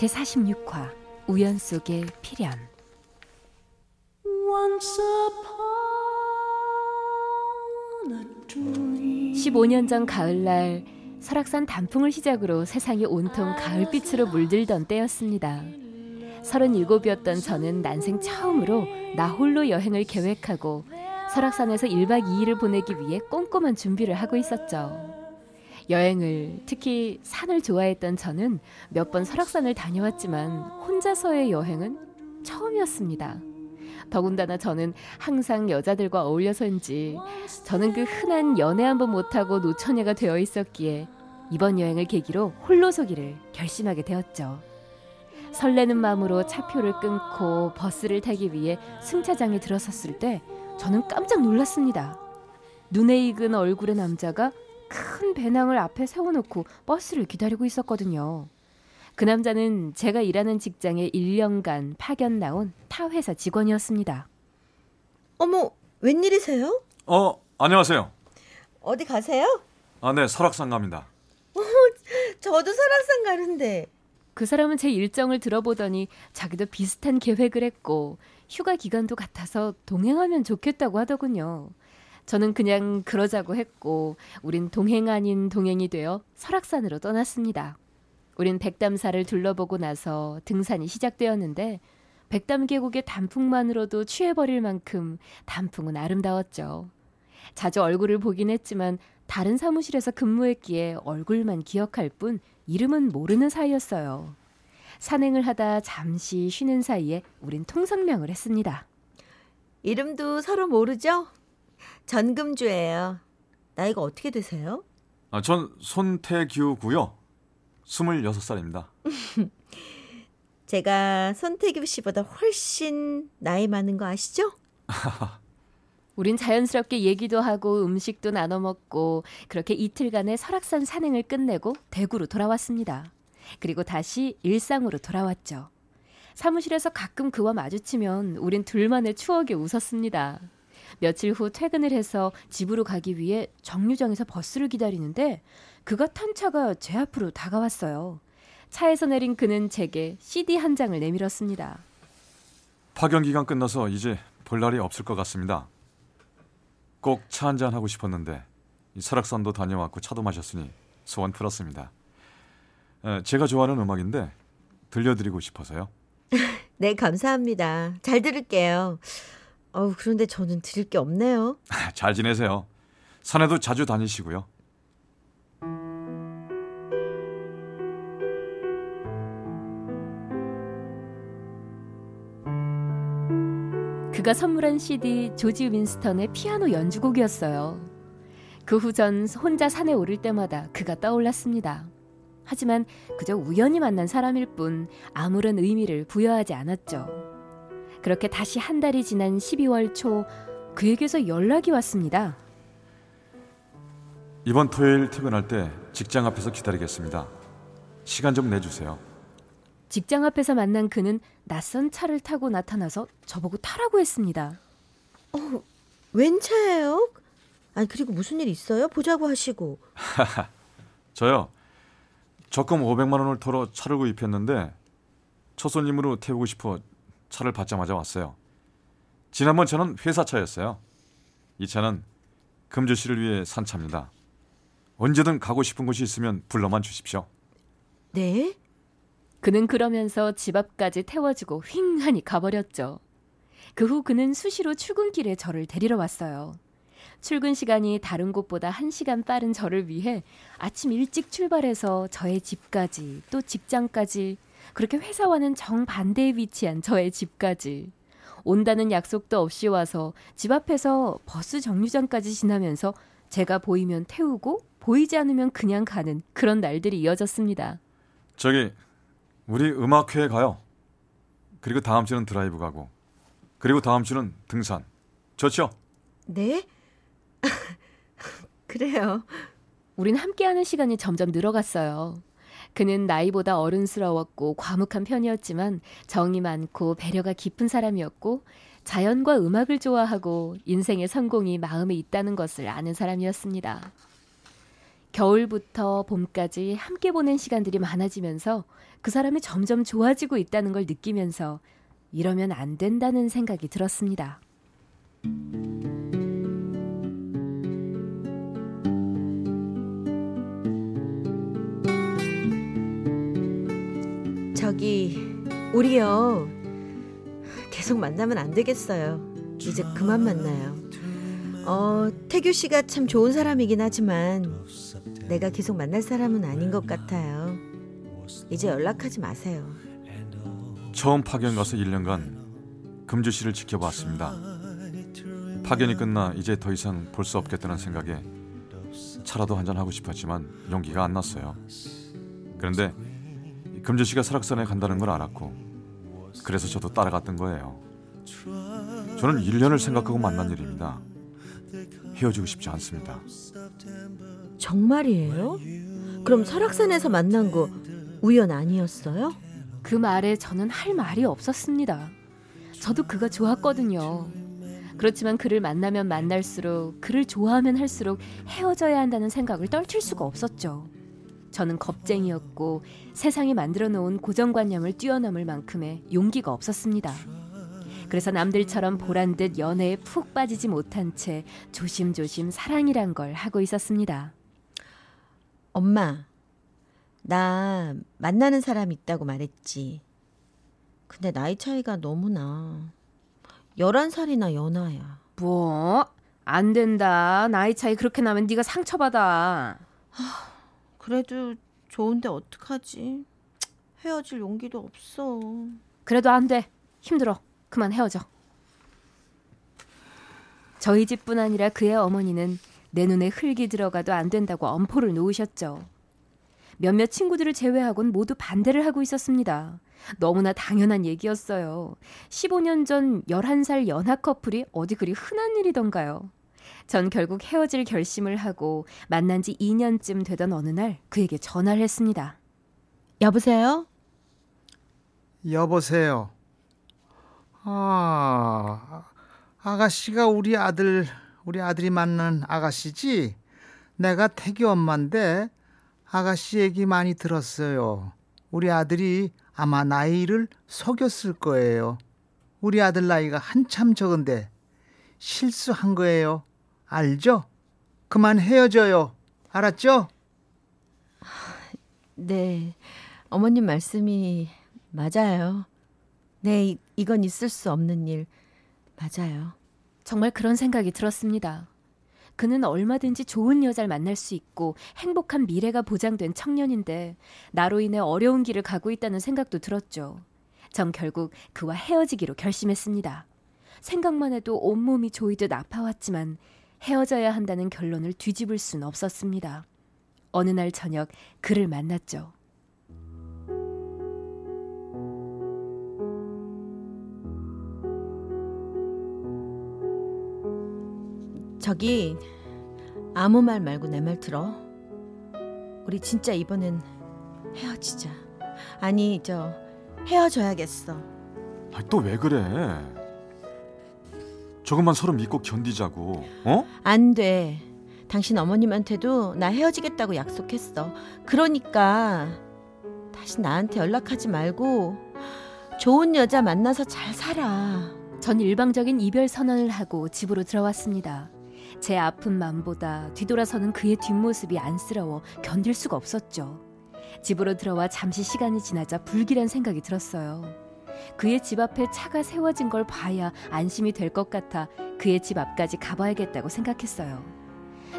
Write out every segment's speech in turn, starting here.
제46화 우연 속의 필연 Once upon a dream. 15년 전 가을날 설악산 단풍을 시작으로 세상이 온통 가을빛으로 물들던 때였습니다. 37이었던 저는 난생 처음으로 나 홀로 여행을 계획하고 설악산에서 1박 2일을 보내기 위해 꼼꼼한 준비를 하고 있었죠. 여행을 특히 산을 좋아했던 저는 몇 번 설악산을 다녀왔지만 혼자서의 여행은 처음이었습니다. 더군다나 저는 항상 여자들과 어울려서인지 저는 그 흔한 연애 한번 못하고 노처녀가 되어 있었기에 이번 여행을 계기로 홀로서기를 결심하게 되었죠. 설레는 마음으로 차표를 끊고 버스를 타기 위해 승차장에 들어섰을 때 저는 깜짝 놀랐습니다. 눈에 익은 얼굴의 남자가 큰 배낭을 앞에 세워놓고 버스를 기다리고 있었거든요. 그 남자는 제가 일하는 직장에 1년간 파견 나온 타 회사 직원이었습니다. 어머, 웬일이세요? 어 안녕하세요. 어디 가세요? 아 네 설악산 갑니다. 저도 설악산 가는데. 그 사람은 제 일정을 들어보더니 자기도 비슷한 계획을 했고 휴가 기간도 같아서 동행하면 좋겠다고 하더군요. 저는 그냥 그러자고 했고 우린 동행 아닌 동행이 되어 설악산으로 떠났습니다. 우린 백담사를 둘러보고 나서 등산이 시작되었는데 백담 계곡의 단풍만으로도 취해버릴 만큼 단풍은 아름다웠죠. 자주 얼굴을 보긴 했지만 다른 사무실에서 근무했기에 얼굴만 기억할 뿐 이름은 모르는 사이였어요. 산행을 하다 잠시 쉬는 사이에 우린 통성명을 했습니다. 이름도 서로 모르죠? 전금주예요. 나이가 어떻게 되세요? 아, 전 손태규고요. 26살입니다. 제가 손태규 씨보다 훨씬 나이 많은 거 아시죠? 우린 자연스럽게 얘기도 하고 음식도 나눠 먹고 그렇게 이틀간의 설악산 산행을 끝내고 대구로 돌아왔습니다. 그리고 다시 일상으로 돌아왔죠. 사무실에서 가끔 그와 마주치면 우린 둘만의 추억에 웃었습니다. 며칠 후 퇴근을 해서 집으로 가기 위해 정류장에서 버스를 기다리는데 그가 탄 차가 제 앞으로 다가왔어요. 차에서 내린 그는 제게 CD 한 장을 내밀었습니다. 파견 기간 끝나서 이제 볼 날이 없을 것 같습니다. 꼭 차 한 잔 하고 싶었는데 이 설악산도 다녀왔고 차도 마셨으니 소원 풀었습니다. 에, 제가 좋아하는 음악인데 들려드리고 싶어서요. 네, 감사합니다. 잘 들을게요. 어우, 그런데 저는 드릴 게 없네요. 잘 지내세요. 산에도 자주 다니시고요. 그가 선물한 CD 조지 윈스턴의 피아노 연주곡이었어요. 그 후 전 혼자 산에 오를 때마다 그가 떠올랐습니다. 하지만 그저 우연히 만난 사람일 뿐 아무런 의미를 부여하지 않았죠. 그렇게 다시 한 달이 지난 12월 초 그에게서 연락이 왔습니다. 이번 토요일 퇴근할 때 직장 앞에서 기다리겠습니다. 시간 좀 내주세요. 직장 앞에서 만난 그는 낯선 차를 타고 나타나서 저보고 타라고 했습니다. 웬 차예요? 아니, 그리고 무슨 일 있어요? 보자고 하시고. 저요. 적금 500만 원을 털어 차를 구입했는데 첫 손님으로 태우고 싶어 차를 받자마자 왔어요. 지난번 차는 회사 차였어요. 이 차는 금주 씨를 위해 산 차입니다. 언제든 가고 싶은 곳이 있으면 불러만 주십시오. 네? 그는 그러면서 집 앞까지 태워주고 휑하니 가버렸죠. 그 후 그는 수시로 출근길에 저를 데리러 왔어요. 출근 시간이 다른 곳보다 1시간 빠른 저를 위해 아침 일찍 출발해서 저의 집까지 또 직장까지 그렇게 회사와는 정반대에 위치한 저의 집까지 온다는 약속도 없이 와서 집 앞에서 버스 정류장까지 지나면서 제가 보이면 태우고 보이지 않으면 그냥 가는 그런 날들이 이어졌습니다. 저기 우리 음악회에 가요. 그리고 다음 주는 드라이브 가고. 그리고 다음 주는 등산. 좋죠? 네? 그래요. 우린 함께하는 시간이 점점 늘어갔어요. 그는 나이보다 어른스러웠고 과묵한 편이었지만 정이 많고 배려가 깊은 사람이었고 자연과 음악을 좋아하고 인생의 성공이 마음에 있다는 것을 아는 사람이었습니다. 겨울부터 봄까지 함께 보낸 시간들이 많아지면서 그 사람이 점점 좋아지고 있다는 걸 느끼면서 이러면 안 된다는 생각이 들었습니다. 저기 우리요 계속 만나면 안 되겠어요. 이제 그만 만나요. 어 태규 씨가 참 좋은 사람이긴 하지만 내가 계속 만날 사람은 아닌 것 같아요. 이제 연락하지 마세요. 처음 파견 가서 1년간 금주 씨를 지켜봤습니다. 파견이 끝나 이제 더 이상 볼 수 없겠다는 생각에 차라도 한잔 하고 싶었지만 용기가 안 났어요. 그런데 금주 씨가 설악산에 간다는 걸 알았고 그래서 저도 따라갔던 거예요. 저는 1년을 생각하고 만난 일입니다. 헤어지고 싶지 않습니다. 정말이에요? 그럼 설악산에서 만난 거 우연 아니었어요? 그 말에 저는 할 말이 없었습니다. 저도 그가 좋았거든요. 그렇지만 그를 만나면 만날수록 그를 좋아하면 할수록 헤어져야 한다는 생각을 떨칠 수가 없었죠. 저는 겁쟁이였고 세상이 만들어 놓은 고정관념을 뛰어넘을 만큼의 용기가 없었습니다. 그래서 남들처럼 보란 듯 연애에 푹 빠지지 못한 채 조심조심 사랑이란 걸 하고 있었습니다. 엄마, 나 만나는 사람 있다고 말했지. 근데 나이 차이가 너무 나. 11살이나 연하야. 뭐? 안 된다. 나이 차이 그렇게 나면 네가 상처받아. 그래도 좋은데 어떡하지? 헤어질 용기도 없어. 그래도 안 돼. 힘들어. 그만 헤어져. 저희 집뿐 아니라 그의 어머니는 내 눈에 흙이 들어가도 안 된다고 엄포를 놓으셨죠. 몇몇 친구들을 제외하곤 모두 반대를 하고 있었습니다. 너무나 당연한 얘기였어요. 15년 전 11살 연하 커플이 어디 그리 흔한 일이던가요. 전 결국 헤어질 결심을 하고 만난 지 2년쯤 되던 어느 날 그에게 전화를 했습니다. 여보세요? 여보세요. 아, 아가씨가 우리 아들, 우리 아들이 만난 아가씨지? 내가 태기 엄마인데 아가씨 얘기 많이 들었어요. 우리 아들이 아마 나이를 속였을 거예요. 우리 아들 나이가 한참 적은데 실수한 거예요. 알죠? 그만 헤어져요. 알았죠? 네. 어머님 말씀이 맞아요. 네, 이, 이건 있을 수 없는 일. 맞아요. 정말 그런 생각이 들었습니다. 그는 얼마든지 좋은 여자를 만날 수 있고 행복한 미래가 보장된 청년인데 나로 인해 어려운 길을 가고 있다는 생각도 들었죠. 전 결국 그와 헤어지기로 결심했습니다. 생각만 해도 온몸이 조이듯 아파왔지만 헤어져야 한다는 결론을 뒤집을 순 없었습니다. 어느 날 저녁 그를 만났죠. 저기 아무 말 말고 내 말 들어. 우리 진짜 이번엔 헤어지자. 아니, 저 헤어져야겠어. 또 왜 그래? 조금만 서로 믿고 견디자고. 어? 안 돼. 당신 어머님한테도 나 헤어지겠다고 약속했어. 그러니까 다시 나한테 연락하지 말고 좋은 여자 만나서 잘 살아. 전 일방적인 이별 선언을 하고 집으로 들어왔습니다. 제 아픈 맘보다 뒤돌아서는 그의 뒷모습이 안쓰러워 견딜 수가 없었죠. 집으로 들어와 잠시 시간이 지나자 불길한 생각이 들었어요. 그의 집 앞에 차가 세워진 걸 봐야 안심이 될 것 같아 그의 집 앞까지 가봐야겠다고 생각했어요.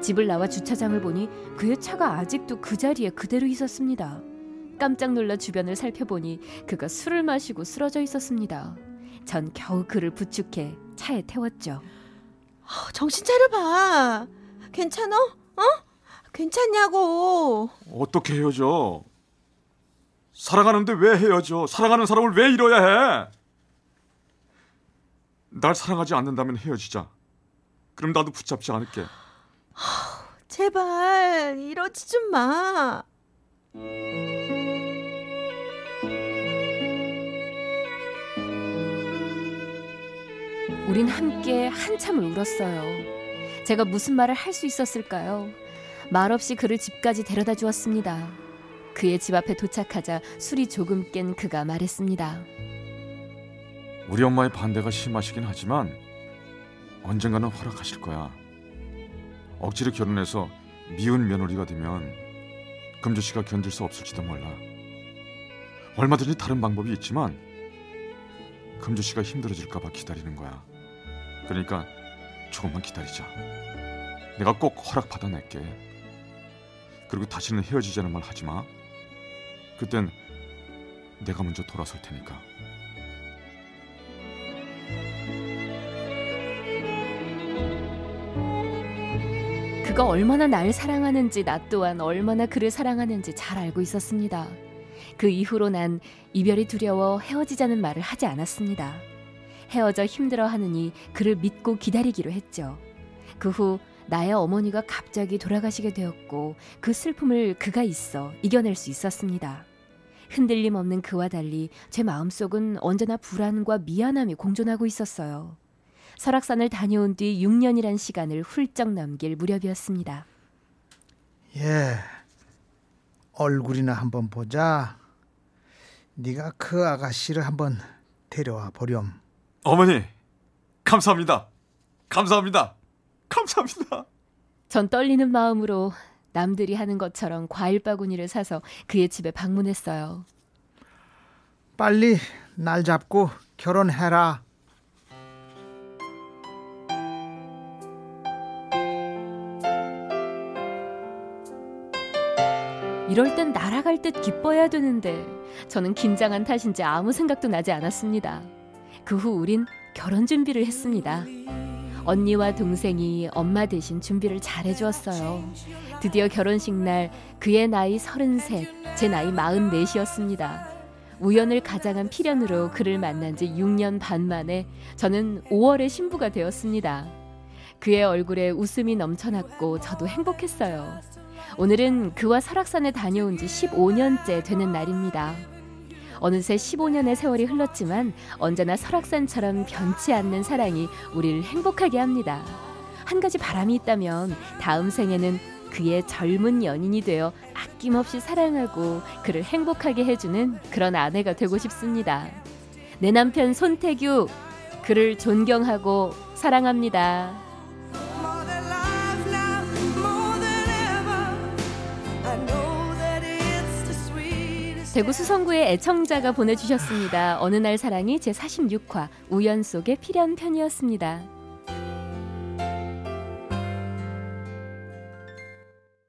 집을 나와 주차장을 보니 그의 차가 아직도 그 자리에 그대로 있었습니다. 깜짝 놀라 주변을 살펴보니 그가 술을 마시고 쓰러져 있었습니다. 전 겨우 그를 부축해 차에 태웠죠. 어, 정신 차려봐. 괜찮어? 어? 괜찮냐고. 어떻게 헤어져? 사랑하는데 왜 헤어져? 사랑하는 사람을 왜 잃어야 해? 날 사랑하지 않는다면 헤어지자. 그럼 나도 붙잡지 않을게. 제발 이러지 좀 마. 우린 함께 한참을 울었어요. 제가 무슨 말을 할 수 있었을까요? 말없이 그를 집까지 데려다 주었습니다. 그의 집 앞에 도착하자 술이 조금 깬 그가 말했습니다. 우리 엄마의 반대가 심하시긴 하지만 언젠가는 허락하실 거야. 억지로 결혼해서 미운 며느리가 되면 금주 씨가 견딜 수 없을지도 몰라. 얼마든지 다른 방법이 있지만 금주 씨가 힘들어질까 봐 기다리는 거야. 그러니까 조금만 기다리자. 내가 꼭 허락 받아낼게. 그리고 다시는 헤어지자는 말 하지 마. 그땐 내가 먼저 돌아설 테니까. 그가 얼마나 날 사랑하는지 나 또한 얼마나 그를 사랑하는지 잘 알고 있었습니다. 그 이후로 난 이별이 두려워 헤어지자는 말을 하지 않았습니다. 헤어져 힘들어 하느니 그를 믿고 기다리기로 했죠. 그 후 나의 어머니가 갑자기 돌아가시게 되었고 그 슬픔을 그가 있어 이겨낼 수 있었습니다. 흔들림 없는 그와 달리 제 마음속은 언제나 불안과 미안함이 공존하고 있었어요. 설악산을 다녀온 뒤 6년이란 시간을 훌쩍 넘길 무렵이었습니다. 예. 얼굴이나 한번 보자. 네가 그 아가씨를 한번 데려와 보렴. 어머니, 감사합니다. 감사합니다. 감사합니다. 전 떨리는 마음으로 남들이 하는 것처럼 과일 바구니를 사서 그의 집에 방문했어요. 빨리 날 잡고 결혼해라. 이럴 땐 날아갈 듯 기뻐야 되는데 저는 긴장한 탓인지 아무 생각도 나지 않았습니다. 그 후 우린 결혼 준비를 했습니다. 언니와 동생이 엄마 대신 준비를 잘 해주었어요. 드디어 결혼식 날 그의 나이 33, 제 나이 44이었습니다. 우연을 가장한 필연으로 그를 만난 지 6년 반 만에 저는 5월에 신부가 되었습니다. 그의 얼굴에 웃음이 넘쳐났고 저도 행복했어요. 오늘은 그와 설악산에 다녀온 지 15년째 되는 날입니다. 어느새 15년의 세월이 흘렀지만 언제나 설악산처럼 변치 않는 사랑이 우리를 행복하게 합니다. 한 가지 바람이 있다면 다음 생에는 그의 젊은 연인이 되어 아낌없이 사랑하고 그를 행복하게 해주는 그런 아내가 되고 싶습니다. 내 남편 손태규, 그를 존경하고 사랑합니다. 대구 수성구의 애청자가 보내주셨습니다. 어느 날 사랑이 제 46화 우연 속의 필연 편이었습니다.